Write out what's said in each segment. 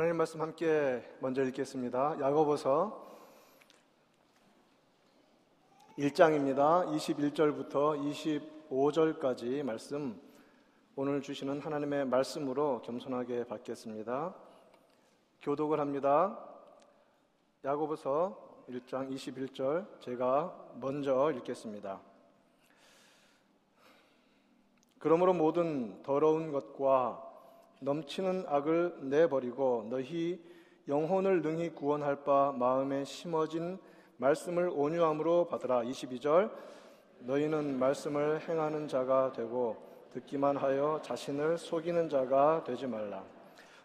하나님 말씀 함께 먼저 읽겠습니다. 야고보서 1장입니다. 21절부터 25절까지 말씀 오늘 주시는 하나님의 말씀으로 겸손하게 받겠습니다. 교독을 합니다. 야고보서 1장 21절 제가 먼저 읽겠습니다. 그러므로 모든 더러운 것과 넘치는 악을 내버리고 너희 영혼을 능히 구원할 바 마음에 심어진 말씀을 온유함으로 받으라. 22절 너희는 말씀을 행하는 자가 되고 듣기만 하여 자신을 속이는 자가 되지 말라.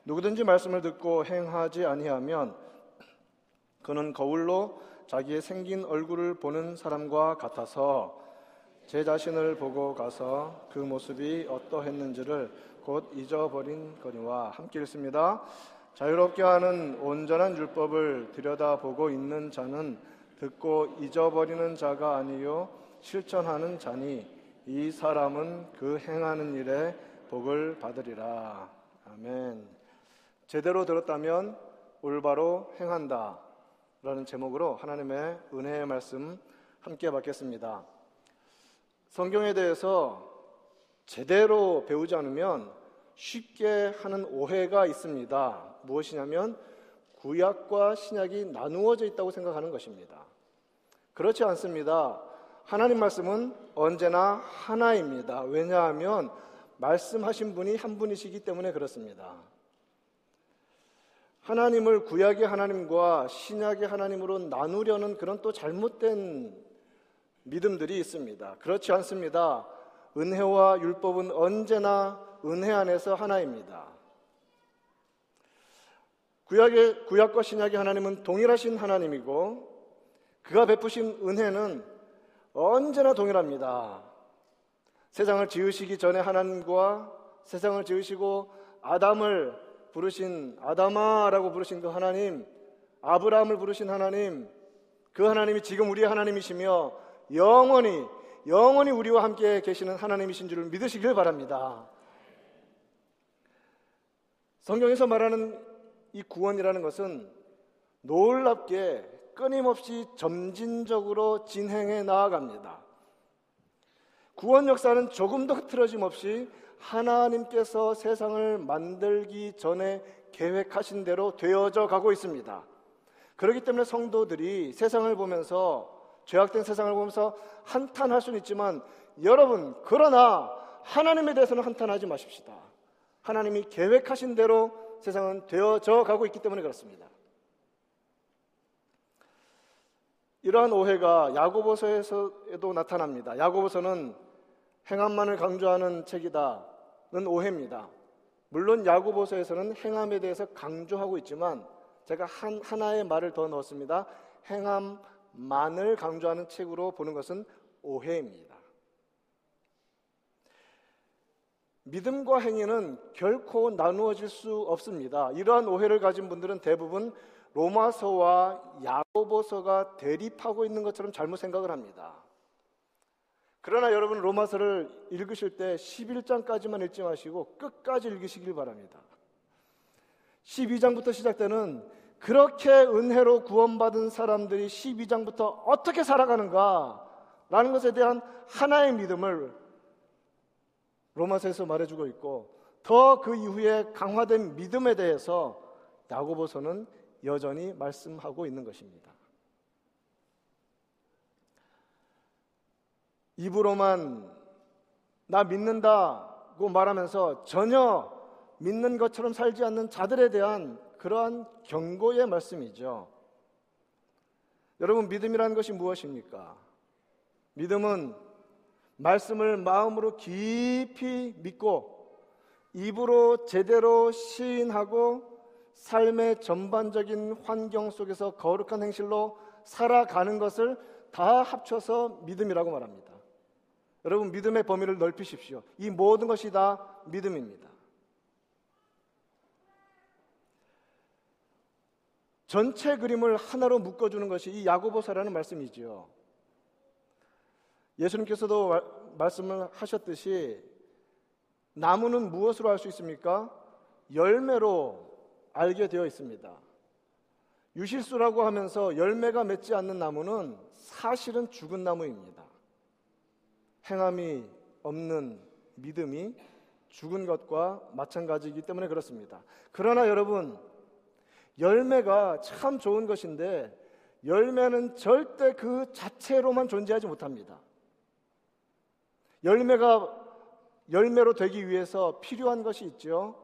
누구든지 말씀을 듣고 행하지 아니하면 그는 거울로 자기의 생긴 얼굴을 보는 사람과 같아서 제 자신을 보고 가서 그 모습이 어떠했는지를 곧 잊어버린 거니와 함께 읽습니다. 자유롭게 하는 온전한 율법을 들여다보고 있는 자는 듣고 잊어버리는 자가 아니요 실천하는 자니 이 사람은 그 행하는 일에 복을 받으리라. 아멘. 제대로 들었다면 올바로 행한다. 라는 제목으로 하나님의 은혜의 말씀 함께 받겠습니다. 성경에 대해서 제대로 배우지 않으면 쉽게 하는 오해가 있습니다. 무엇이냐면 구약과 신약이 나누어져 있다고 생각하는 것입니다. 그렇지 않습니다. 하나님 말씀은 언제나 하나입니다. 왜냐하면 말씀하신 분이 한 분이시기 때문에 그렇습니다. 하나님을 구약의 하나님과 신약의 하나님으로 나누려는 그런 또 잘못된 믿음들이 있습니다. 그렇지 않습니다. 은혜와 율법은 언제나 은혜 안에서 하나입니다. 구약의, 구약과 신약의 하나님은 동일하신 하나님이고 그가 베푸신 은혜는 언제나 동일합니다. 세상을 지으시기 전에 하나님과 세상을 지으시고 아담을 부르신 아담아라고 부르신 그 하나님, 아브라함을 부르신 하나님, 그 하나님이 지금 우리의 하나님이시며 영원히 영원히 우리와 함께 계시는 하나님이신 줄을 믿으시길 바랍니다. 성경에서 말하는 이 구원이라는 것은 놀랍게 끊임없이 점진적으로 진행해 나아갑니다. 구원 역사는 조금도 흐트러짐 없이 하나님께서 세상을 만들기 전에 계획하신 대로 되어져 가고 있습니다. 그렇기 때문에 성도들이 세상을 보면서 죄악된 세상을 보면서 한탄할 수는 있지만 여러분 그러나 하나님에 대해서는 한탄하지 마십시다. 하나님이 계획하신 대로 세상은 되어져 가고 있기 때문에 그렇습니다. 이러한 오해가 야고보서에서도 나타납니다. 야고보서는 행함만을 강조하는 책이다는 오해입니다. 물론 야고보서에서는 행함에 대해서 강조하고 있지만 제가 한 하나의 말을 더 넣었습니다. 행함 만을 강조하는 책으로 보는 것은 오해입니다. 믿음과 행위는 결코 나누어질 수 없습니다. 이러한 오해를 가진 분들은 대부분 로마서와 야고보서가 대립하고 있는 것처럼 잘못 생각을 합니다. 그러나 여러분 로마서를 읽으실 때 11장까지만 읽지 마시고 끝까지 읽으시길 바랍니다. 12장부터 시작되는 그렇게 은혜로 구원받은 사람들이 12장부터 어떻게 살아가는가 라는 것에 대한 하나의 믿음을 로마서에서 말해주고 있고 더 그 이후에 강화된 믿음에 대해서 야고보서는 여전히 말씀하고 있는 것입니다. 입으로만 나 믿는다고 말하면서 전혀 믿는 것처럼 살지 않는 자들에 대한 그러한 경고의 말씀이죠. 여러분, 믿음이라는 것이 무엇입니까? 믿음은 말씀을 마음으로 깊이 믿고 입으로 제대로 시인하고 삶의 전반적인 환경 속에서 거룩한 행실로 살아가는 것을 다 합쳐서 믿음이라고 말합니다. 여러분, 믿음의 범위를 넓히십시오. 이 모든 것이 다 믿음입니다. 전체 그림을 하나로 묶어주는 것이 이 야고보서라는 말씀이지요. 예수님께서도 말씀을 하셨듯이 나무는 무엇으로 알 수 있습니까? 열매로 알게 되어 있습니다. 유실수라고 하면서 열매가 맺지 않는 나무는 사실은 죽은 나무입니다. 행함이 없는 믿음이 죽은 것과 마찬가지이기 때문에 그렇습니다. 그러나 여러분, 열매가 참 좋은 것인데 열매는 절대 그 자체로만 존재하지 못합니다. 열매가 열매로 되기 위해서 필요한 것이 있죠.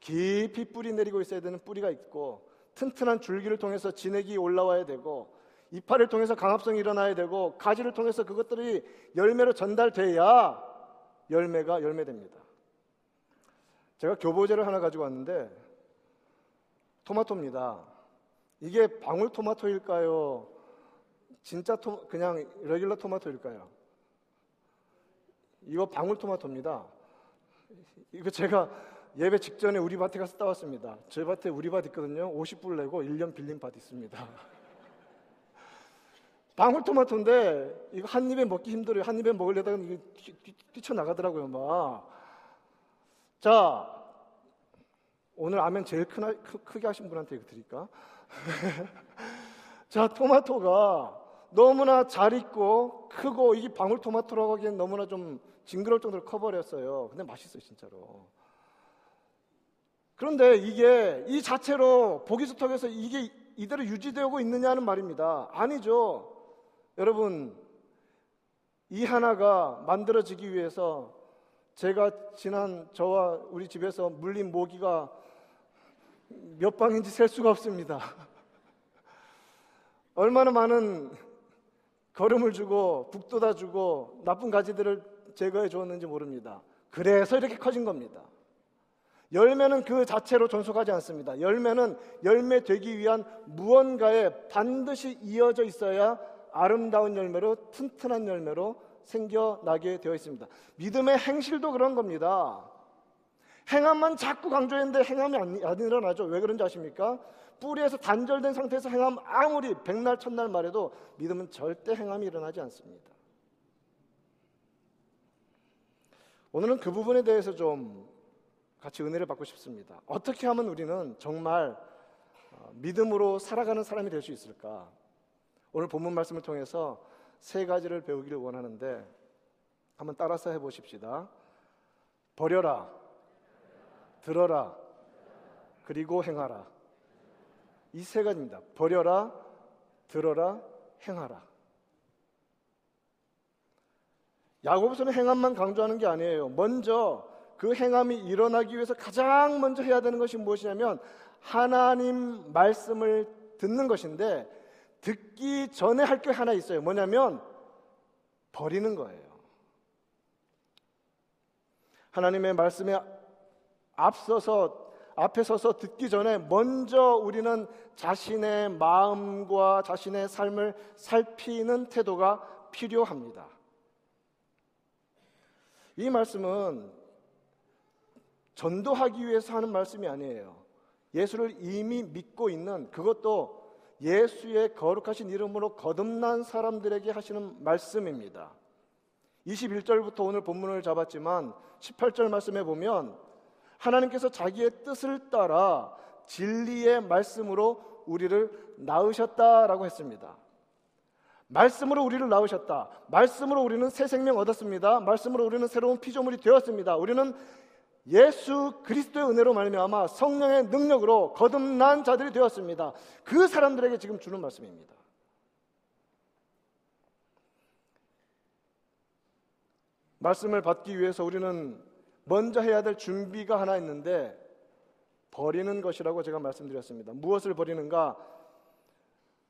깊이 뿌리 내리고 있어야 되는 뿌리가 있고 튼튼한 줄기를 통해서 진액이 올라와야 되고 이파를 통해서 강합성이 일어나야 되고 가지를 통해서 그것들이 열매로 전달돼야 열매가 열매됩니다. 제가 교보제를 하나 가지고 왔는데 토마토입니다. 이게 방울 토마토일까요? 진짜 토, 그냥 레귤러 토마토일까요? 이거 방울 토마토입니다. 이거 제가 예배 직전에 우리 밭에 가서 따왔습니다. 제 밭에 우리 밭 있거든요. 50불 내고 1년 빌린 밭 있습니다. 방울토마토인데 이거 한 입에 먹기 힘들어요. 한 입에 먹으려다가 이게 뛰쳐나가더라고요. 막. 자, 오늘 아멘 제일 크나, 크, 게 하신 분한테 이거 드릴까? 자, 토마토가 너무나 잘 익고 크고 이게 방울토마토라고 하기엔 너무나 좀 징그러울 정도로 커버렸어요. 근데 맛있어요, 진짜로. 그런데 이게 이 자체로 보기 수턱에서 이게 이대로 유지되고 있느냐는 말입니다. 아니죠. 여러분, 이 하나가 만들어지기 위해서 제가 지난 저와 우리 집에서 물린 모기가 몇 방인지 셀 수가 없습니다. 얼마나 많은 걸음을 주고 북돋아 주고 나쁜 가지들을 제거해 주었는지 모릅니다. 그래서 이렇게 커진 겁니다. 열매는 그 자체로 존속하지 않습니다. 열매는 열매 되기 위한 무언가에 반드시 이어져 있어야 아름다운 열매로 튼튼한 열매로 생겨나게 되어 있습니다. 믿음의 행실도 그런 겁니다. 행함만 자꾸 강조했는데 행함이 안, 안 일어나죠. 왜 그런지 아십니까? 뿌리에서 단절된 상태에서 행함 아무리 백날 첫날 말해도 믿음은 절대 행함이 일어나지 않습니다. 오늘은 그 부분에 대해서 좀 같이 은혜를 받고 싶습니다. 어떻게 하면 우리는 정말 어, 믿음으로 살아가는 사람이 될 수 있을까? 오늘 본문 말씀을 통해서 세 가지를 배우기를 원하는데 한번 따라서 해보십시다. 버려라, 들어라, 그리고 행하라. 이 세 가지입니다. 버려라, 들어라, 행하라. 야고보서는 행함만 강조하는 게 아니에요. 먼저 그 행함이 일어나기 위해서 가장 먼저 해야 되는 것이 무엇이냐면 하나님 말씀을 듣는 것인데 듣기 전에 할 게 하나 있어요. 뭐냐면 버리는 거예요. 하나님의 말씀에 앞서서 앞에 서서 듣기 전에 먼저 우리는 자신의 마음과 자신의 삶을 살피는 태도가 필요합니다. 이 말씀은 전도하기 위해서 하는 말씀이 아니에요. 예수를 이미 믿고 있는 그것도 예수의 거룩하신 이름으로 거듭난 사람들에게 하시는 말씀입니다. 21절부터 오늘 본문을 잡았지만 18절 말씀에 보면 하나님께서 자기의 뜻을 따라 진리의 말씀으로 우리를 낳으셨다라고 했습니다. 말씀으로 우리를 낳으셨다. 말씀으로 우리는 새 생명 얻었습니다. 말씀으로 우리는 새로운 피조물이 되었습니다. 우리는 예수 그리스도의 은혜로 말미암아 성령의 능력으로 거듭난 자들이 되었습니다. 그 사람들에게 지금 주는 말씀입니다. 말씀을 받기 위해서 우리는 먼저 해야 될 준비가 하나 있는데 버리는 것이라고 제가 말씀드렸습니다. 무엇을 버리는가?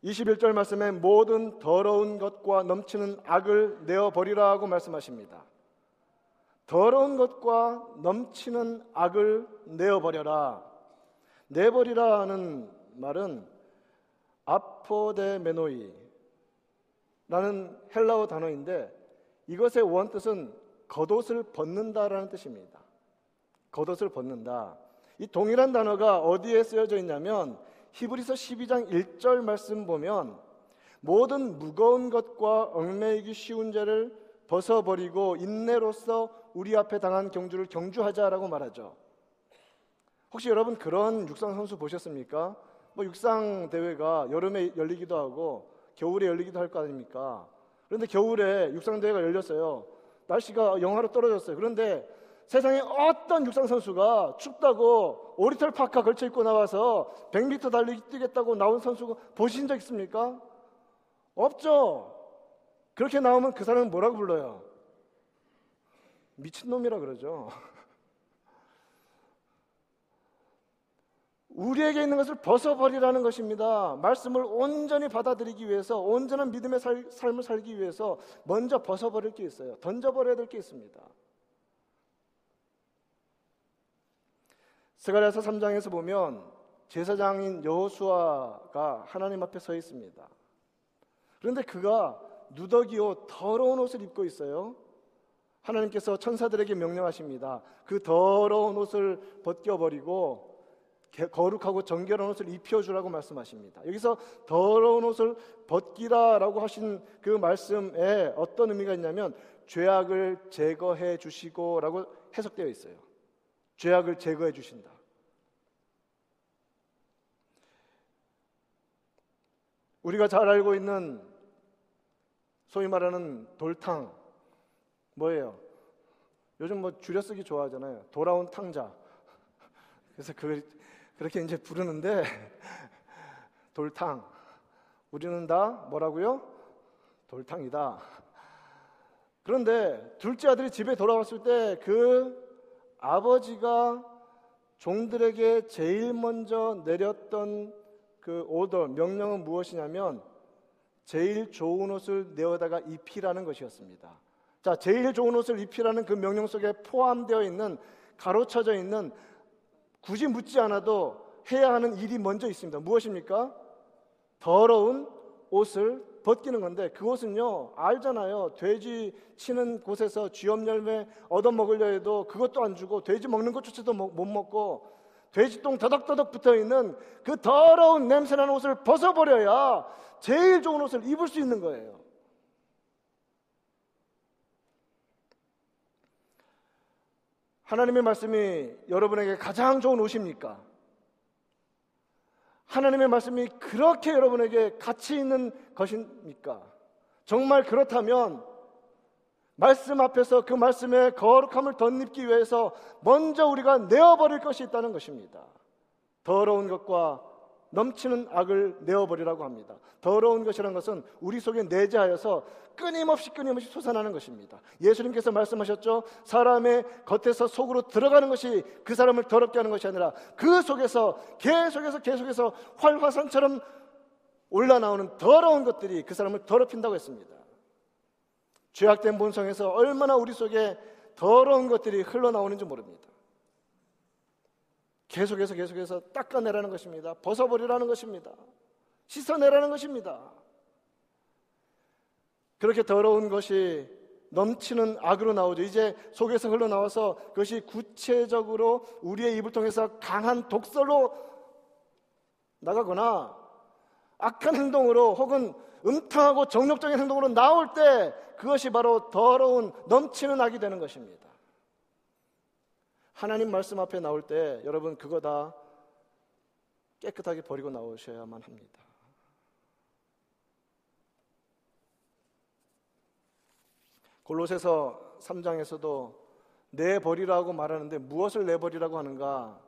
21절 말씀에 모든 더러운 것과 넘치는 악을 내어 버리라고 말씀하십니다. 더러운 것과 넘치는 악을 내어버려라. 내버리라는 말은 아포데메노이라는 헬라어 단어인데 이것의 원뜻은 겉옷을 벗는다라는 뜻입니다. 겉옷을 벗는다. 이 동일한 단어가 어디에 쓰여져 있냐면 히브리서 12장 1절 말씀 보면 모든 무거운 것과 얽매이기 쉬운 죄를 벗어버리고 인내로서 우리 앞에 당한 경주를 경주하자라고 말하죠. 혹시 여러분 그런 육상 선수 보셨습니까? 뭐 육상 대회가 여름에 열리기도 하고 겨울에 열리기도 할 거 아닙니까? 그런데 겨울에 육상 대회가 열렸어요. 날씨가 영하로 떨어졌어요. 그런데 세상에 어떤 육상 선수가 춥다고 오리털 파카 걸쳐 입고 나와서 100m 달리기 뛰겠다고 나온 선수 보신 적 있습니까? 없죠. 그렇게 나오면 그 사람은 뭐라고 불러요? 미친놈이라 그러죠. 우리에게 있는 것을 벗어버리라는 것입니다. 말씀을 온전히 받아들이기 위해서, 온전한 믿음의 살, 삶을 살기 위해서 먼저 벗어버릴 게 있어요. 던져버려야 될 게 있습니다. 스가랴서 3장에서 보면 제사장인 여호수아가 하나님 앞에 서 있습니다. 그런데 그가 누더기 옷, 더러운 옷을 입고 있어요. 하나님께서 천사들에게 명령하십니다. 그 더러운 옷을 벗겨버리고 거룩하고 정결한 옷을 입혀주라고 말씀하십니다. 여기서 더러운 옷을 벗기라라고 하신 그 말씀에 어떤 의미가 있냐면 죄악을 제거해 주시고라고 해석되어 있어요. 죄악을 제거해 주신다. 우리가 잘 알고 있는 소위 말하는 돌탕 뭐예요? 요즘 뭐 줄여쓰기 좋아하잖아요. 돌아온 탕자. 그래서 그 그렇게 이제 부르는데 돌탕. 우리는 다 뭐라고요? 돌탕이다. 그런데 둘째 아들이 집에 돌아왔을 때 그 아버지가 종들에게 제일 먼저 내렸던 그 오더, 명령은 무엇이냐면 제일 좋은 옷을 내어다가 입히라는 것이었습니다. 자, 제일 좋은 옷을 입히라는 그 명령 속에 포함되어 있는 가로쳐져 있는 굳이 묻지 않아도 해야 하는 일이 먼저 있습니다. 무엇입니까? 더러운 옷을 벗기는 건데 그것은요 알잖아요. 돼지 치는 곳에서 쥐염 열매 얻어 먹으려 해도 그것도 안 주고 돼지 먹는 것조차도 못 먹고 돼지똥 더덕더덕 붙어 있는 그 더러운 냄새나는 옷을 벗어버려야 제일 좋은 옷을 입을 수 있는 거예요. 하나님의 말씀이 여러분에게 가장 좋은 옷입니까? 하나님의 말씀이 그렇게 여러분에게 가치 있는 것입니까? 정말 그렇다면 말씀 앞에서 그 말씀의 거룩함을 덧입기 위해서 먼저 우리가 내어버릴 것이 있다는 것입니다. 더러운 것과 넘치는 악을 내어버리라고 합니다. 더러운 것이라는 것은 우리 속에 내재하여서 끊임없이 끊임없이 솟아나는 것입니다. 예수님께서 말씀하셨죠. 사람의 겉에서 속으로 들어가는 것이 그 사람을 더럽게 하는 것이 아니라 그 속에서 계속해서 계속해서 활화산처럼 올라나오는 더러운 것들이 그 사람을 더럽힌다고 했습니다. 죄악된 본성에서 얼마나 우리 속에 더러운 것들이 흘러나오는지 모릅니다. 계속해서 계속해서 닦아내라는 것입니다. 벗어버리라는 것입니다. 씻어내라는 것입니다. 그렇게 더러운 것이 넘치는 악으로 나오죠. 이제 속에서 흘러나와서 그것이 구체적으로 우리의 입을 통해서 강한 독설로 나가거나 악한 행동으로 혹은 음탕하고 정욕적인 행동으로 나올 때 그것이 바로 더러운 넘치는 악이 되는 것입니다. 하나님 말씀 앞에 나올 때 여러분 그거 다 깨끗하게 버리고 나오셔야만 합니다. 골로새서 3장에서도 내버리라고 말하는데 무엇을 내버리라고 하는가?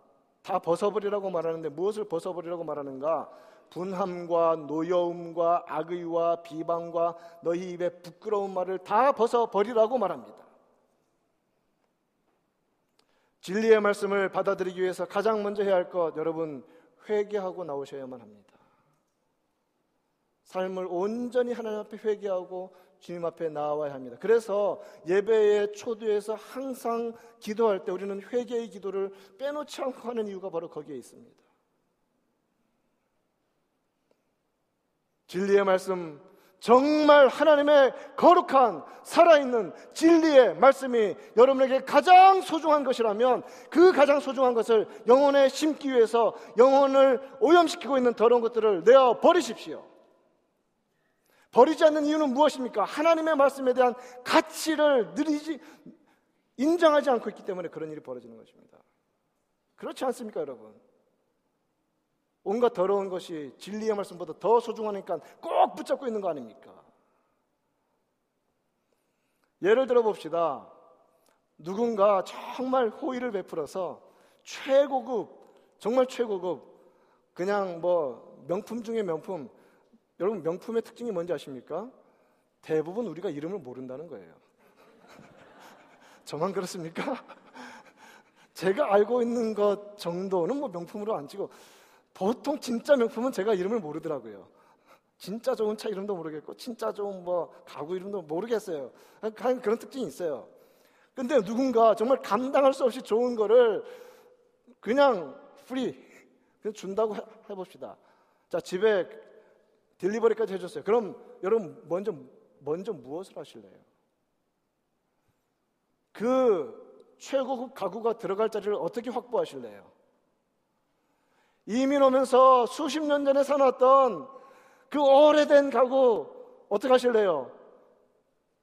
다 벗어버리라고 말하는데 무엇을 벗어버리라고 말하는가? 분함과 노여움과 악의와 비방과 너희 입에 부끄러운 말을 다 벗어버리라고 말합니다. 진리의 말씀을 받아들이기 위해서 가장 먼저 해야 할 것 여러분 회개하고 나오셔야만 합니다. 삶을 온전히 하나님 앞에 회개하고 주님 앞에 나와야 합니다. 그래서 예배의 초두에서 항상 기도할 때 우리는 회개의 기도를 빼놓지 않고 하는 이유가 바로 거기에 있습니다. 진리의 말씀, 정말 하나님의 거룩한 살아있는 진리의 말씀이 여러분에게 가장 소중한 것이라면 그 가장 소중한 것을 영혼에 심기 위해서 영혼을 오염시키고 있는 더러운 것들을 내어 버리십시오. 버리지 않는 이유는 무엇입니까? 하나님의 말씀에 대한 가치를 느리지 인정하지 않고 있기 때문에 그런 일이 벌어지는 것입니다. 그렇지 않습니까, 여러분? 온갖 더러운 것이 진리의 말씀보다 더 소중하니까 꼭 붙잡고 있는 거 아닙니까? 예를 들어 봅시다. 누군가 정말 호의를 베풀어서 최고급, 정말 최고급, 그냥 뭐 명품 중에 명품, 여러분 명품의 특징이 뭔지 아십니까? 대부분 우리가 이름을 모른다는 거예요. 저만 그렇습니까? 제가 알고 있는 것 정도는 뭐 명품으로 안 치고 보통 진짜 명품은 제가 이름을 모르더라고요. 진짜 좋은 차 이름도 모르겠고 진짜 좋은 뭐 가구 이름도 모르겠어요. 그런 특징이 있어요. 근데 누군가 정말 감당할 수 없이 좋은 거를 그냥 free 그냥 준다고 해 봅시다. 자 집에 딜리버리까지 해 줬어요. 그럼 여러분 먼저 먼저 무엇을 하실래요? 그 최고급 가구가 들어갈 자리를 어떻게 확보하실래요? 이민 오면서 수십 년 전에 사놨던 그 오래된 가구 어떻게 하실래요?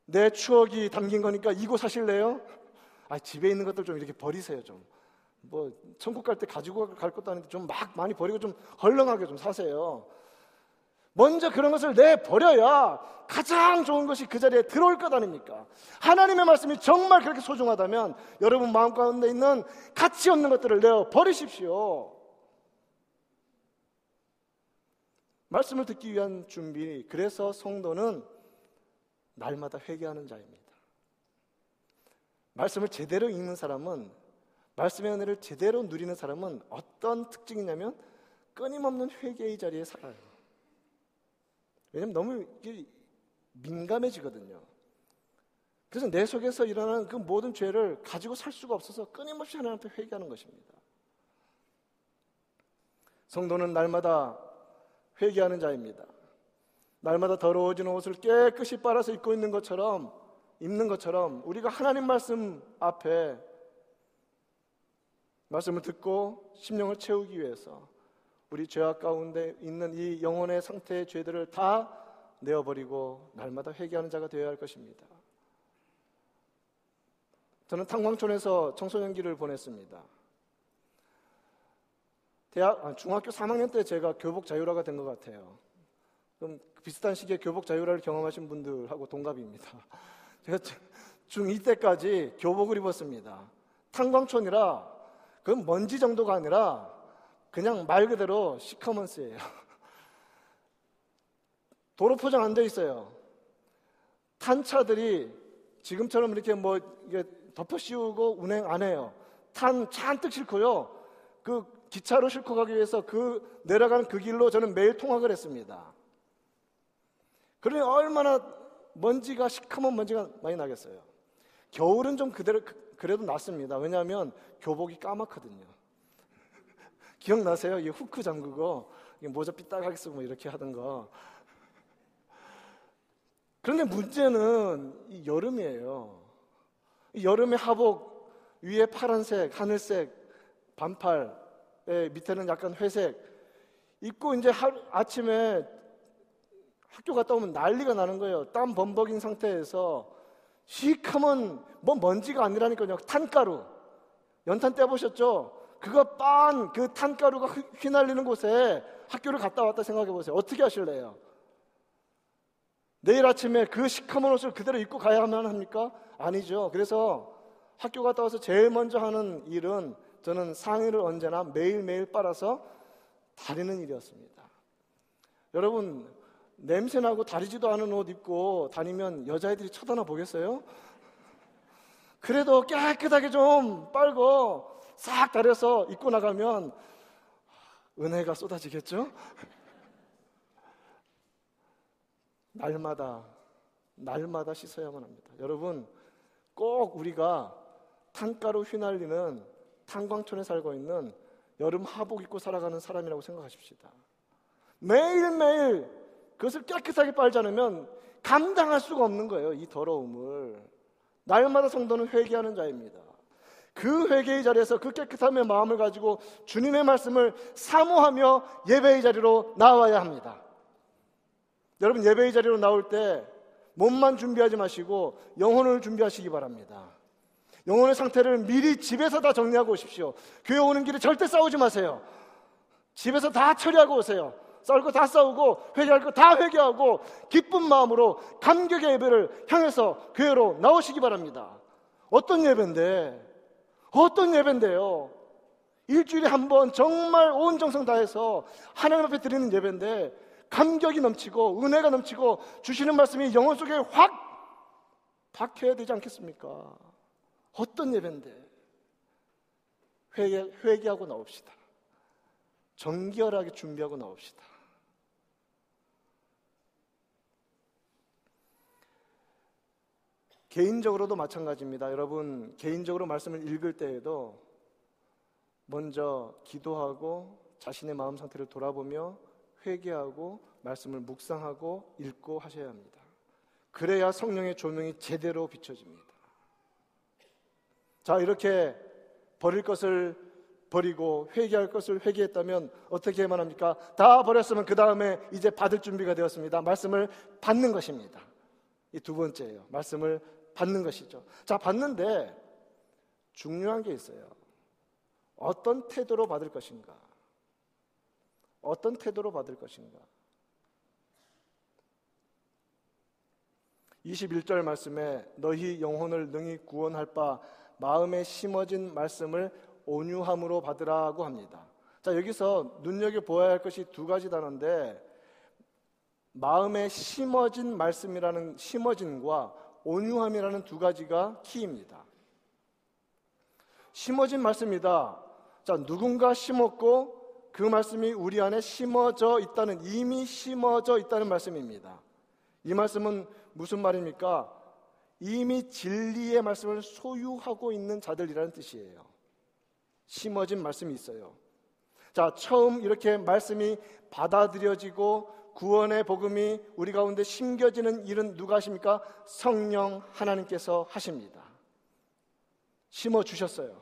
내 추억이 담긴 거니까 이곳 사실래요? 아, 집에 있는 것들 좀 이렇게 버리세요, 좀. 뭐, 천국 갈 때 가지고 갈 것도 아닌데 좀 막 많이 버리고 좀 헐렁하게 좀 사세요. 먼저 그런 것을 내버려야 가장 좋은 것이 그 자리에 들어올 것 아닙니까? 하나님의 말씀이 정말 그렇게 소중하다면 여러분 마음 가운데 있는 가치 없는 것들을 내어 버리십시오. 말씀을 듣기 위한 준비. 그래서 성도는 날마다 회개하는 자입니다. 말씀을 제대로 읽는 사람은 말씀의 은혜를 제대로 누리는 사람은 어떤 특징이냐면 끊임없는 회개의 자리에 살아요. 왜냐면 너무 민감해지거든요. 그래서 내 속에서 일어나는 그 모든 죄를 가지고 살 수가 없어서 끊임없이 하나님한테 회개하는 것입니다. 성도는 날마다 회개하는 자입니다. 날마다 더러워지는 옷을 깨끗이 빨아서 입고 있는 것처럼 입는 것처럼 우리가 하나님 말씀 앞에 말씀을 듣고 심령을 채우기 위해서 우리 죄악 가운데 있는 이 영혼의 상태의 죄들을 다 내어버리고 날마다 회개하는 자가 되어야 할 것입니다. 저는 탄광촌에서 청소년기를 보냈습니다. 대학 아, 중학교 3학년 때 제가 교복 자율화가 된 것 같아요. 그럼 비슷한 시기에 교복 자율화를 경험하신 분들하고 동갑입니다. 제가 중2 때까지 교복을 입었습니다. 탄광촌이라 그건 먼지 정도가 아니라 그냥 말 그대로 시커먼스예요. 도로 포장 안 돼 있어요. 탄 차들이 지금처럼 이렇게 뭐 이게 덮어 씌우고 운행 안 해요. 탄 잔뜩 싣고요. 그 기차로 싣고 가기 위해서 그 내려가는 그 길로 저는 매일 통학을 했습니다. 그러니 얼마나 먼지가 시커먼 먼지가 많이 나겠어요. 겨울은 좀 그대로 그래도 낫습니다. 왜냐하면 교복이 까맣거든요. 기억나세요? 이 후크 잠그고 모자 삐딱하게 쓰고 뭐 이렇게 하던 거. 그런데 문제는 이 여름이에요. 이 여름의 하복 위에 파란색, 하늘색 반팔 예, 밑에는 약간 회색 입고 이제 하, 아침에 학교 갔다 오면 난리가 나는 거예요. 땀 범벅인 상태에서 시커먼 뭐 먼지가 아니라니까요. 탄가루. 연탄 떼보셨죠? 그거 빤 그 탄가루가 휘날리는 곳에 학교를 갔다 왔다 생각해 보세요. 어떻게 하실래요? 내일 아침에 그 시커먼 옷을 그대로 입고 가야만 합니까? 아니죠. 그래서 학교 갔다 와서 제일 먼저 하는 일은 저는 상의를 언제나 매일매일 빨아서 다리는 일이었습니다. 여러분, 냄새나고 다리지도 않은 옷 입고 다니면 여자애들이 쳐다나 보겠어요? 그래도 깨끗하게 좀 빨고 싹 다려서 입고 나가면 은혜가 쏟아지겠죠? 날마다, 날마다 씻어야만 합니다. 여러분, 꼭 우리가 탄가루 휘날리는 탄광촌에 살고 있는 여름 하복 입고 살아가는 사람이라고 생각하십시다. 매일매일 그것을 깨끗하게 빨지 않으면 감당할 수가 없는 거예요. 이 더러움을. 날마다 성도는 회개하는 자입니다. 그 회개의 자리에서 그 깨끗함의 마음을 가지고 주님의 말씀을 사모하며 예배의 자리로 나와야 합니다. 여러분 예배의 자리로 나올 때 몸만 준비하지 마시고 영혼을 준비하시기 바랍니다. 영혼의 상태를 미리 집에서 다 정리하고 오십시오. 교회 오는 길에 절대 싸우지 마세요. 집에서 다 처리하고 오세요. 싸울 거 다 싸우고 회개할 거 다 회개하고 기쁜 마음으로 감격의 예배를 향해서 교회로 나오시기 바랍니다. 어떤 예배인데? 어떤 예배인데요? 일주일에 한 번 정말 온 정성 다해서 하나님 앞에 드리는 예배인데 감격이 넘치고 은혜가 넘치고 주시는 말씀이 영혼 속에 확 박혀야 되지 않겠습니까? 어떤 예배인데 회개, 회개하고 나옵시다. 정결하게 준비하고 나옵시다. 개인적으로도 마찬가지입니다. 여러분, 개인적으로 말씀을 읽을 때에도 먼저 기도하고 자신의 마음 상태를 돌아보며 회개하고 말씀을 묵상하고 읽고 하셔야 합니다. 그래야 성령의 조명이 제대로 비춰집니다. 자, 이렇게 버릴 것을 버리고 회개할 것을 회개했다면 어떻게 해만 합니까? 다 버렸으면 그 다음에 이제 받을 준비가 되었습니다. 말씀을 받는 것입니다. 이 두 번째예요. 말씀을 받는 것이죠. 자, 받는데 중요한 게 있어요. 어떤 태도로 받을 것인가? 어떤 태도로 받을 것인가? 21절 말씀에 너희 영혼을 능히 구원할 바 마음에 심어진 말씀을 온유함으로 받으라고 합니다. 자, 여기서 눈여겨 보아야 할 것이 두 가지 단어인데 마음에 심어진 말씀이라는 심어진과 온유함이라는 두 가지가 키입니다. 심어진 말씀이다. 자, 누군가 심었고 그 말씀이 우리 안에 심어져 있다는 이미 심어져 있다는 말씀입니다. 이 말씀은 무슨 말입니까? 이미 진리의 말씀을 소유하고 있는 자들이라는 뜻이에요. 심어진 말씀이 있어요. 자, 처음 이렇게 말씀이 받아들여지고 구원의 복음이 우리 가운데 심겨지는 일은 누가 하십니까? 성령 하나님께서 하십니다. 심어 주셨어요.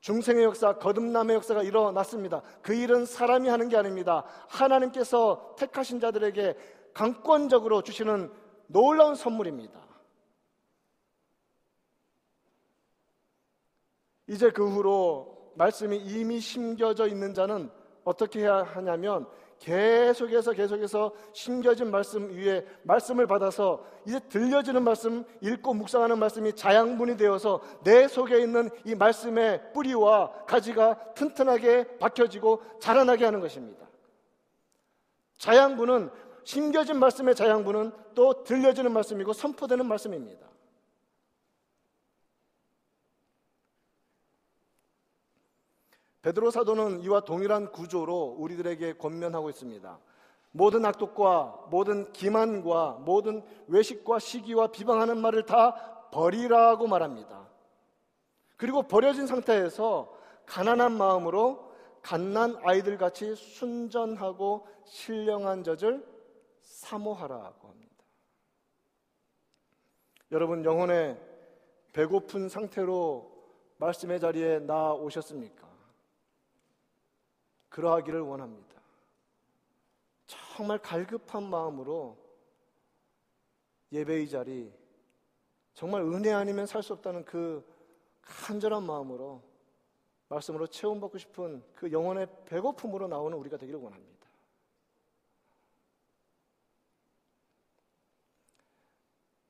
중생의 역사, 거듭남의 역사가 일어났습니다. 그 일은 사람이 하는 게 아닙니다. 하나님께서 택하신 자들에게 강권적으로 주시는 놀라운 선물입니다. 이제 그 후로 말씀이 이미 심겨져 있는 자는 어떻게 해야 하냐면 계속해서 계속해서 심겨진 말씀 위에 말씀을 받아서 이제 들려지는 말씀, 읽고 묵상하는 말씀이 자양분이 되어서 내 속에 있는 이 말씀의 뿌리와 가지가 튼튼하게 박혀지고 자라나게 하는 것입니다. 자양분은 심겨진 말씀의 자양분은 또 들려지는 말씀이고 선포되는 말씀입니다. 베드로 사도는 이와 동일한 구조로 우리들에게 권면하고 있습니다. 모든 악독과 모든 기만과 모든 외식과 시기와 비방하는 말을 다 버리라고 말합니다. 그리고 버려진 상태에서 가난한 마음으로 갓난 아이들 같이 순전하고 신령한 젖을 사모하라고 합니다. 여러분 영혼의 배고픈 상태로 말씀의 자리에 나오셨습니까? 그러하기를 원합니다. 정말 갈급한 마음으로 예배의 자리, 정말 은혜 아니면 살 수 없다는 그 간절한 마음으로 말씀으로 체험받고 싶은 그 영혼의 배고픔으로 나오는 우리가 되기를 원합니다.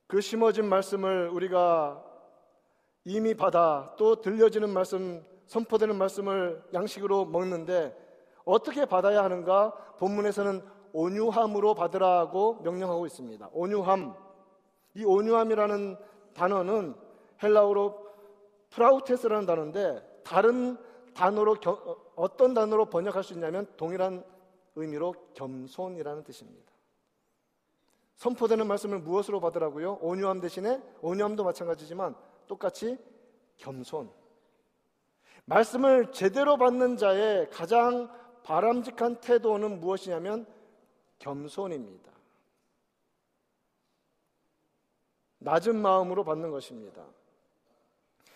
그 심어진 말씀을 우리가 이미 받아 또 들려지는 말씀, 선포되는 말씀을 양식으로 먹는데 어떻게 받아야 하는가? 본문에서는 온유함으로 받으라고 명령하고 있습니다. 온유함. 이 온유함이라는 단어는 헬라어로 프라우테스라는 단어인데 다른 단어로 겨, 어떤 단어로 번역할 수 있냐면 동일한 의미로 겸손이라는 뜻입니다. 선포되는 말씀을 무엇으로 받으라고요? 온유함 대신에 온유함도 마찬가지지만 똑같이 겸손. 말씀을 제대로 받는 자의 가장 바람직한 태도는 무엇이냐면 겸손입니다. 낮은 마음으로 받는 것입니다.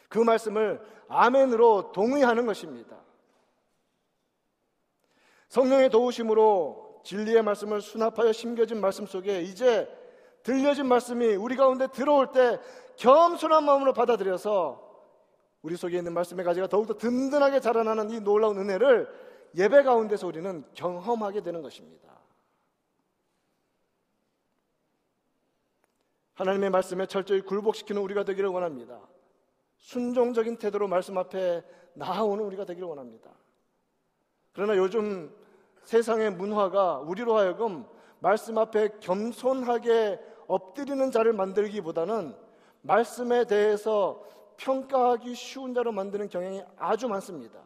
그 말씀을 아멘으로 동의하는 것입니다. 성령의 도우심으로 진리의 말씀을 수납하여 심겨진 말씀 속에 이제 들려진 말씀이 우리 가운데 들어올 때 겸손한 마음으로 받아들여서 우리 속에 있는 말씀의 가지가 더욱더 든든하게 자라나는 이 놀라운 은혜를 예배 가운데서 우리는 경험하게 되는 것입니다. 하나님의 말씀에 철저히 굴복시키는 우리가 되기를 원합니다. 순종적인 태도로 말씀 앞에 나아오는 우리가 되기를 원합니다. 그러나 요즘 세상의 문화가 우리로 하여금 말씀 앞에 겸손하게 엎드리는 자를 만들기보다는 말씀에 대해서 평가하기 쉬운 자로 만드는 경향이 아주 많습니다.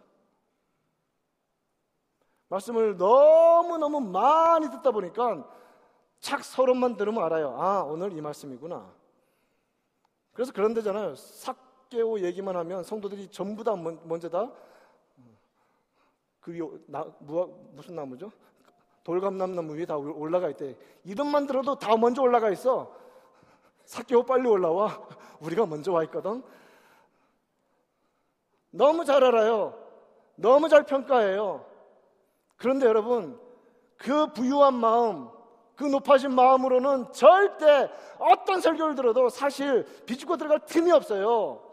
말씀을 너무너무 많이 듣다 보니까 착 서론만 들으면 알아요. 아, 오늘 이 말씀이구나. 그래서 그런 데잖아요. 삭개오 얘기만 하면 성도들이 전부 다 먼저 다 그, 나, 무슨 나무죠? 돌감나무 위에 다 올라가 있대. 이름만 들어도 다 먼저 올라가 있어. 삭개오 빨리 올라와. 우리가 먼저 와 있거든. 너무 잘 알아요. 너무 잘 평가해요. 그런데 여러분, 그 부유한 마음, 그 높아진 마음으로는 절대 어떤 설교를 들어도 사실 비집고 들어갈 틈이 없어요.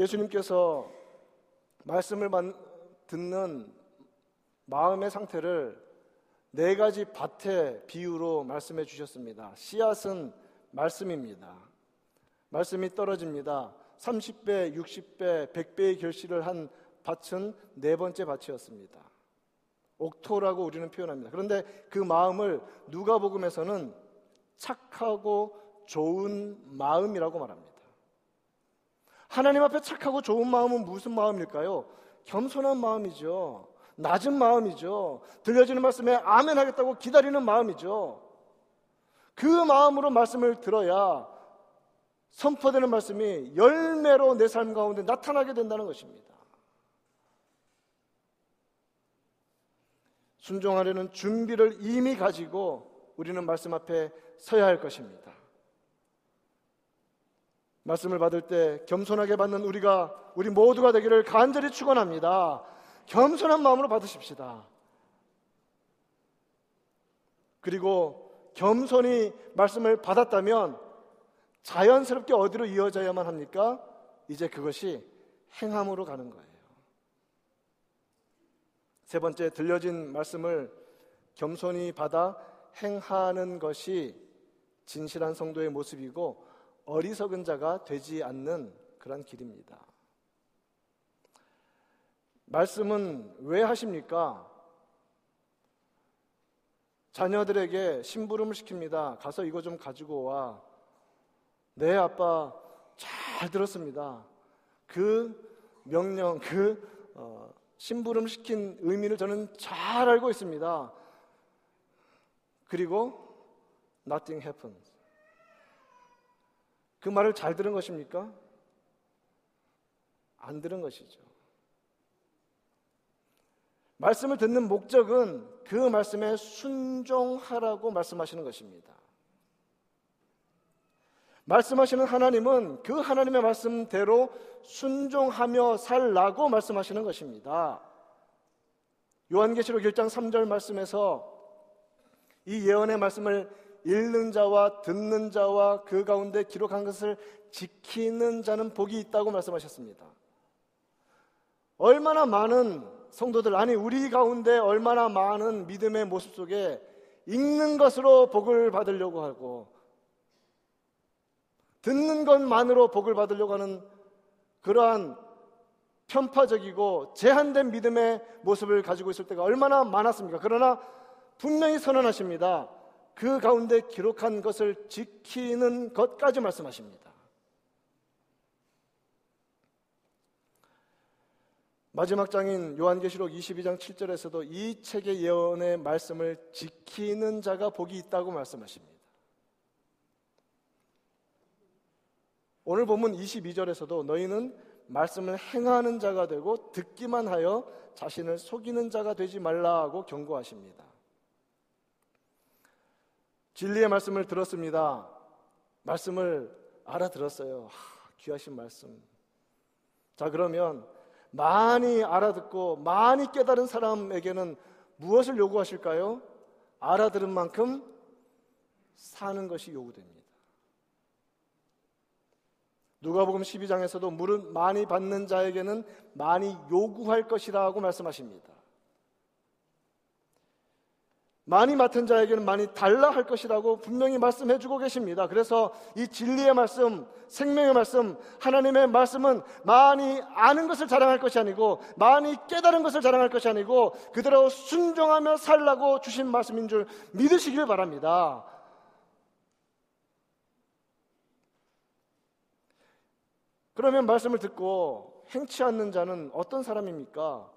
예수님께서 말씀을 듣는 마음의 상태를 네 가지 밭의 비유로 말씀해 주셨습니다. 씨앗은 말씀입니다. 말씀이 떨어집니다. 30배, 60배, 100배의 결실을 한 밭은 네 번째 밭이었습니다. 옥토라고 우리는 표현합니다. 그런데 그 마음을 누가복음에서는 착하고 좋은 마음이라고 말합니다. 하나님 앞에 착하고 좋은 마음은 무슨 마음일까요? 겸손한 마음이죠. 낮은 마음이죠. 들려지는 말씀에 아멘 하겠다고 기다리는 마음이죠. 그 마음으로 말씀을 들어야 선포되는 말씀이 열매로 내 삶 가운데 나타나게 된다는 것입니다. 순종하려는 준비를 이미 가지고 우리는 말씀 앞에 서야 할 것입니다. 말씀을 받을 때 겸손하게 받는 우리가 우리 모두가 되기를 간절히 축원합니다. 겸손한 마음으로 받으십시다. 그리고 겸손히 말씀을 받았다면 자연스럽게 어디로 이어져야만 합니까? 이제 그것이 행함으로 가는 거예요. 세 번째, 들려진 말씀을 겸손히 받아 행하는 것이 진실한 성도의 모습이고 어리석은 자가 되지 않는 그런 길입니다. 말씀은 왜 하십니까? 자녀들에게 심부름을 시킵니다. 가서 이거 좀 가지고 와. 네, 아빠 잘 들었습니다. 그 명령, 그 어, 심부름 시킨 의미를 저는 잘 알고 있습니다. 그리고 nothing happens. 그 말을 잘 들은 것입니까? 안 들은 것이죠. 말씀을 듣는 목적은 그 말씀에 순종하라고 말씀하시는 것입니다. 말씀하시는 하나님은 그 하나님의 말씀대로 순종하며 살라고 말씀하시는 것입니다. 요한계시록 1장 3절 말씀에서 이 예언의 말씀을 읽는 자와 듣는 자와 그 가운데 기록한 것을 지키는 자는 복이 있다고 말씀하셨습니다. 얼마나 많은 성도들, 아니, 우리 가운데 얼마나 많은 믿음의 모습 속에 읽는 것으로 복을 받으려고 하고, 듣는 것만으로 복을 받으려고 하는 그러한 편파적이고 제한된 믿음의 모습을 가지고 있을 때가 얼마나 많았습니까? 그러나 분명히 선언하십니다. 그 가운데 기록한 것을 지키는 것까지 말씀하십니다. 마지막 장인 요한계시록 22장 7절에서도 이 책의 예언의 말씀을 지키는 자가 복이 있다고 말씀하십니다. 오늘 보면 22절에서도 너희는 말씀을 행하는 자가 되고 듣기만 하여 자신을 속이는 자가 되지 말라고 경고하십니다. 진리의 말씀을 들었습니다. 말씀을 알아들었어요. 하, 귀하신 말씀. 자, 그러면 많이 알아듣고 많이 깨달은 사람에게는 무엇을 요구하실까요? 알아들은 만큼 사는 것이 요구됩니다. 누가복음 12장에서도 물은 많이 받는 자에게는 많이 요구할 것이라고 말씀하십니다. 많이 맡은 자에게는 많이 달라 할 것이라고 분명히 말씀해 주고 계십니다. 그래서 이 진리의 말씀, 생명의 말씀, 하나님의 말씀은 많이 아는 것을 자랑할 것이 아니고 많이 깨달은 것을 자랑할 것이 아니고 그대로 순종하며 살라고 주신 말씀인 줄 믿으시길 바랍니다. 그러면 말씀을 듣고 행치 않는 자는 어떤 사람입니까?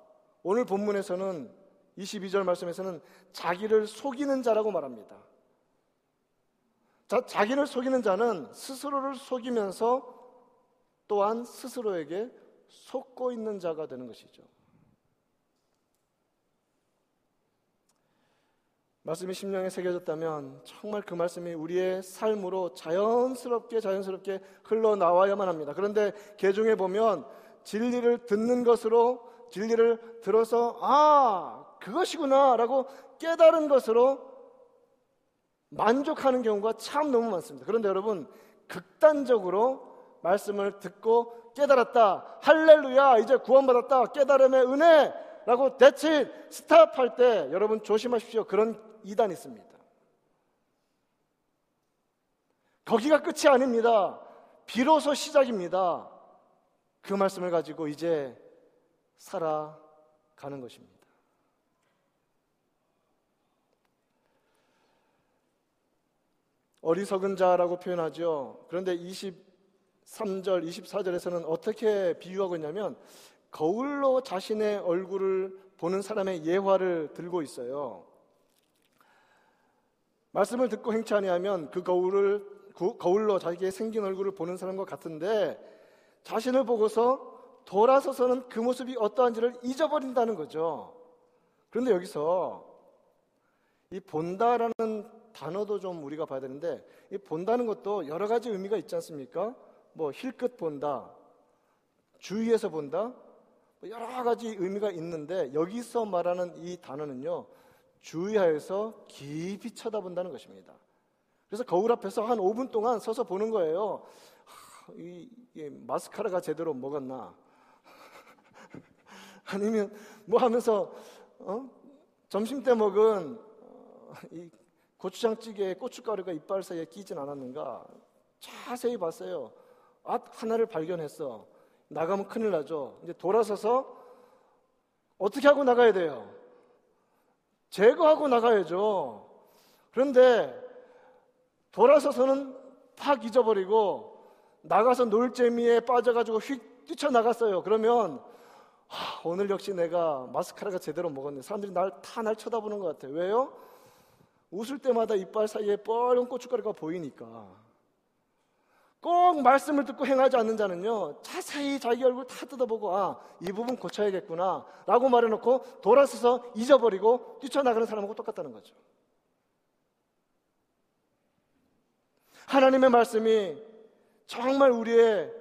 오늘 본문에서는 22절 말씀에서는 자기를 속이는 자라고 말합니다. 자, 자기를 속이는 자는 스스로를 속이면서 또한 스스로에게 속고 있는 자가 되는 것이죠. 말씀이 심령에 새겨졌다면 정말 그 말씀이 우리의 삶으로 자연스럽게 자연스럽게 흘러나와야만 합니다. 그런데 개중에 보면 진리를 듣는 것으로 진리를 들어서 아 그것이구나라고 깨달은 것으로 만족하는 경우가 참 너무 많습니다. 그런데 여러분, 극단적으로 말씀을 듣고 깨달았다. 할렐루야, 이제 구원받았다. 깨달음의 은혜 라고 대치 스탑할 때 여러분 조심하십시오. 그런 이단이 있습니다. 거기가 끝이 아닙니다. 비로소 시작입니다. 그 말씀을 가지고 이제 살아가는 것입니다. 어리석은 자라고 표현하죠. 그런데 23절, 24절에서는 어떻게 비유하고 있냐면 거울로 자신의 얼굴을 보는 사람의 예화를 들고 있어요. 말씀을 듣고 행치 아니하면 그 거울을 거울로 자기의 생긴 얼굴을 보는 사람과 같은데 자신을 보고서 돌아서서는 그 모습이 어떠한지를 잊어버린다는 거죠. 그런데 여기서 이 본다라는 단어도 좀 우리가 봐야 되는데 이 본다는 것도 여러 가지 의미가 있지 않습니까? 뭐 힐끗 본다, 주위에서 본다, 뭐 여러 가지 의미가 있는데 여기서 말하는 이 단어는요 주위하여서 깊이 쳐다본다는 것입니다. 그래서 거울 앞에서 한 5분 동안 서서 보는 거예요. 이, 이 마스카라가 제대로 먹었나? 아니면 뭐 하면서 어? 점심 때 먹은 어, 이 고추장찌개에 고춧가루가 이빨 사이에 끼진 않았는가? 자세히 봤어요. 아, 하나를 발견했어. 나가면 큰일 나죠. 이제 돌아서서 어떻게 하고 나가야 돼요? 제거하고 나가야죠. 그런데 돌아서서는 팍 잊어버리고 나가서 놀 재미에 빠져가지고 휙 뛰쳐나갔어요. 그러면 하, 오늘 역시 내가 마스카라가 제대로 먹었네. 사람들이 날 다날 날 쳐다보는 것 같아요. 왜요? 웃을 때마다 이빨 사이에 뻘건 고춧가루가 보이니까. 꼭 말씀을 듣고 행하지 않는 자는요, 자세히 자기 얼굴 다 뜯어보고, 아, 이 부분 고쳐야겠구나, 라고 말해놓고 돌아서서 잊어버리고 뛰쳐나가는 사람하고 똑같다는 거죠. 하나님의 말씀이 정말 우리의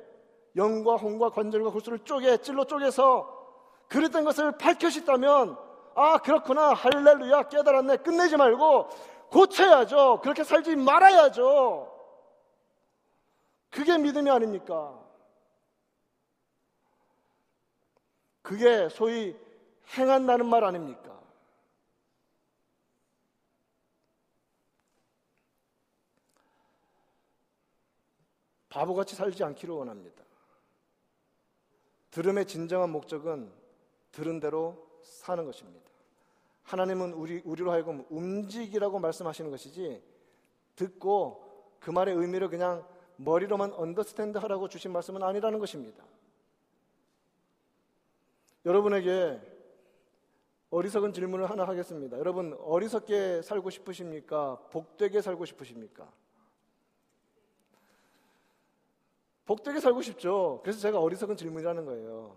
영과 홍과 관절과 골수를 쪼개, 찔러 쪼개서 그랬던 것을 밝혀주다면 아, 그렇구나. 할렐루야. 깨달았네. 끝내지 말고 고쳐야죠. 그렇게 살지 말아야죠. 그게 믿음이 아닙니까? 그게 소위 행한다는 말 아닙니까? 바보같이 살지 않기를 원합니다. 들음의 진정한 목적은 들은 대로 사는 것입니다. 하나님은 우리, 우리로 하여금 움직이라고 말씀하시는 것이지 듣고 그 말의 의미를 그냥 머리로만 언더스탠드 하라고 주신 말씀은 아니라는 것입니다. 여러분에게 어리석은 질문을 하나 하겠습니다. 여러분, 어리석게 살고 싶으십니까? 복되게 살고 싶으십니까? 복되게 살고 싶죠. 그래서 제가 어리석은 질문이라는 거예요.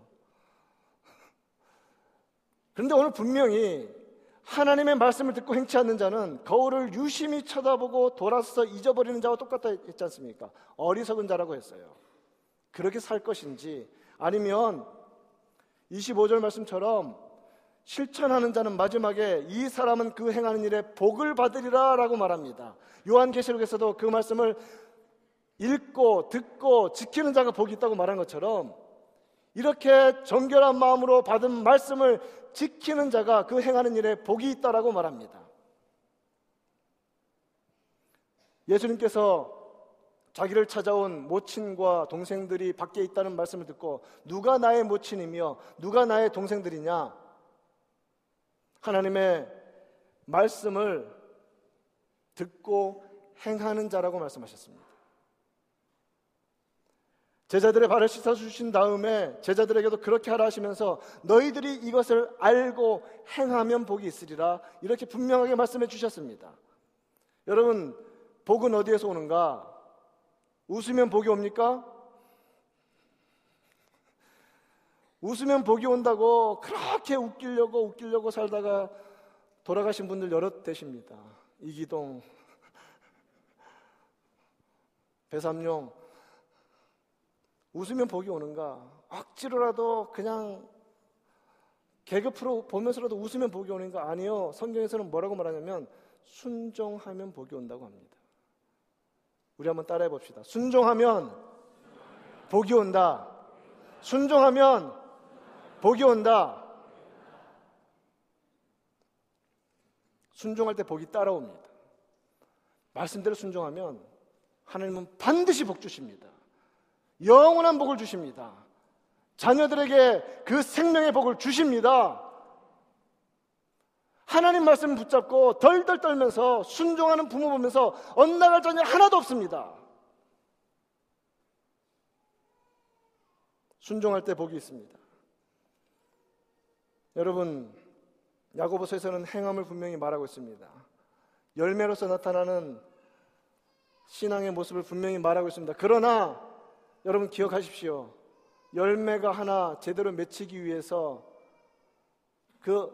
그런데 오늘 분명히 하나님의 말씀을 듣고 행치 않는 자는 거울을 유심히 쳐다보고 돌아서 잊어버리는 자와 똑같다 했지 않습니까? 어리석은 자라고 했어요. 그렇게 살 것인지 아니면 25절 말씀처럼 실천하는 자는 마지막에 이 사람은 그 행하는 일에 복을 받으리라 라고 말합니다. 요한계시록에서도 그 말씀을 읽고 듣고 지키는 자가 복이 있다고 말한 것처럼 이렇게 정결한 마음으로 받은 말씀을 지키는 자가 그 행하는 일에 복이 있다라고 말합니다. 예수님께서 자기를 찾아온 모친과 동생들이 밖에 있다는 말씀을 듣고 누가 나의 모친이며 누가 나의 동생들이냐? 하나님의 말씀을 듣고 행하는 자라고 말씀하셨습니다. 제자들의 발을 씻어 주신 다음에 제자들에게도 그렇게 하라 하시면서 너희들이 이것을 알고 행하면 복이 있으리라 이렇게 분명하게 말씀해 주셨습니다. 여러분 복은 어디에서 오는가? 웃으면 복이 옵니까? 웃으면 복이 온다고 그렇게 웃기려고 웃기려고 살다가 돌아가신 분들 여럿 되십니다. 이기동, 배삼룡. 웃으면 복이 오는가? 억지로라도 그냥 개그 프로 보면서라도 웃으면 복이 오는가? 아니요. 성경에서는 뭐라고 말하냐면 순종하면 복이 온다고 합니다. 우리 한번 따라해 봅시다. 순종하면 복이 온다. 순종하면 복이 온다. 순종할 때 복이 따라옵니다. 말씀대로 순종하면 하나님은 반드시 복 주십니다. 영원한 복을 주십니다. 자녀들에게 그 생명의 복을 주십니다. 하나님 말씀 붙잡고 덜덜 떨면서 순종하는 부모 보면서 엇나갈 자녀 하나도 없습니다. 순종할 때 복이 있습니다. 여러분, 야고보서에서는 행함을 분명히 말하고 있습니다. 열매로서 나타나는 신앙의 모습을 분명히 말하고 있습니다. 그러나 여러분 기억하십시오. 열매가 하나 제대로 맺히기 위해서 그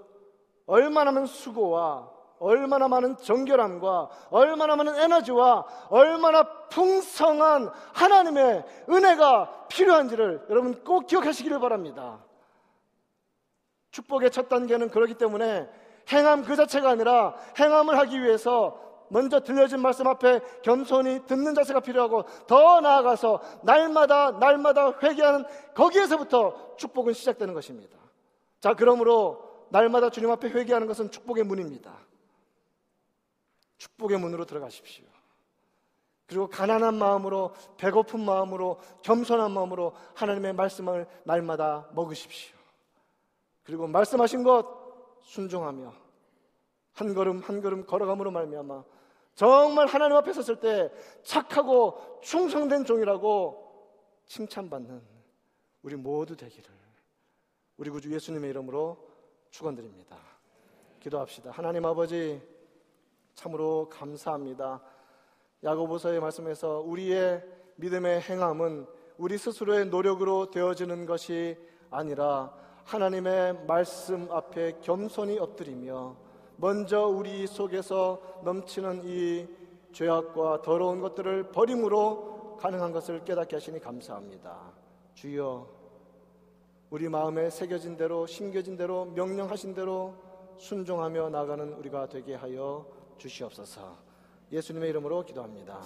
얼마나 많은 수고와 얼마나 많은 정결함과 얼마나 많은 에너지와 얼마나 풍성한 하나님의 은혜가 필요한지를 여러분 꼭 기억하시기를 바랍니다. 축복의 첫 단계는 그렇기 때문에 행함 그 자체가 아니라 행함을 하기 위해서 먼저 들려진 말씀 앞에 겸손히 듣는 자세가 필요하고 더 나아가서 날마다 날마다 회개하는 거기에서부터 축복은 시작되는 것입니다. 자, 그러므로 날마다 주님 앞에 회개하는 것은 축복의 문입니다. 축복의 문으로 들어가십시오. 그리고 가난한 마음으로 배고픈 마음으로 겸손한 마음으로 하나님의 말씀을 날마다 먹으십시오. 그리고 말씀하신 것 순종하며 한 걸음 한 걸음 걸어감으로 말미암아 정말 하나님 앞에 섰을 때 착하고 충성된 종이라고 칭찬받는 우리 모두 되기를 우리 구주 예수님의 이름으로 축원드립니다. 기도합시다. 하나님 아버지 참으로 감사합니다. 야고보서의 말씀에서 우리의 믿음의 행함은 우리 스스로의 노력으로 되어지는 것이 아니라 하나님의 말씀 앞에 겸손히 엎드리며 먼저 우리 속에서 넘치는 이 죄악과 더러운 것들을 버림으로 가능한 것을 깨닫게 하시니 감사합니다. 주여, 우리 마음에 새겨진 대로, 심겨진 대로, 명령하신 대로 순종하며 나가는 우리가 되게 하여 주시옵소서. 예수님의 이름으로 기도합니다.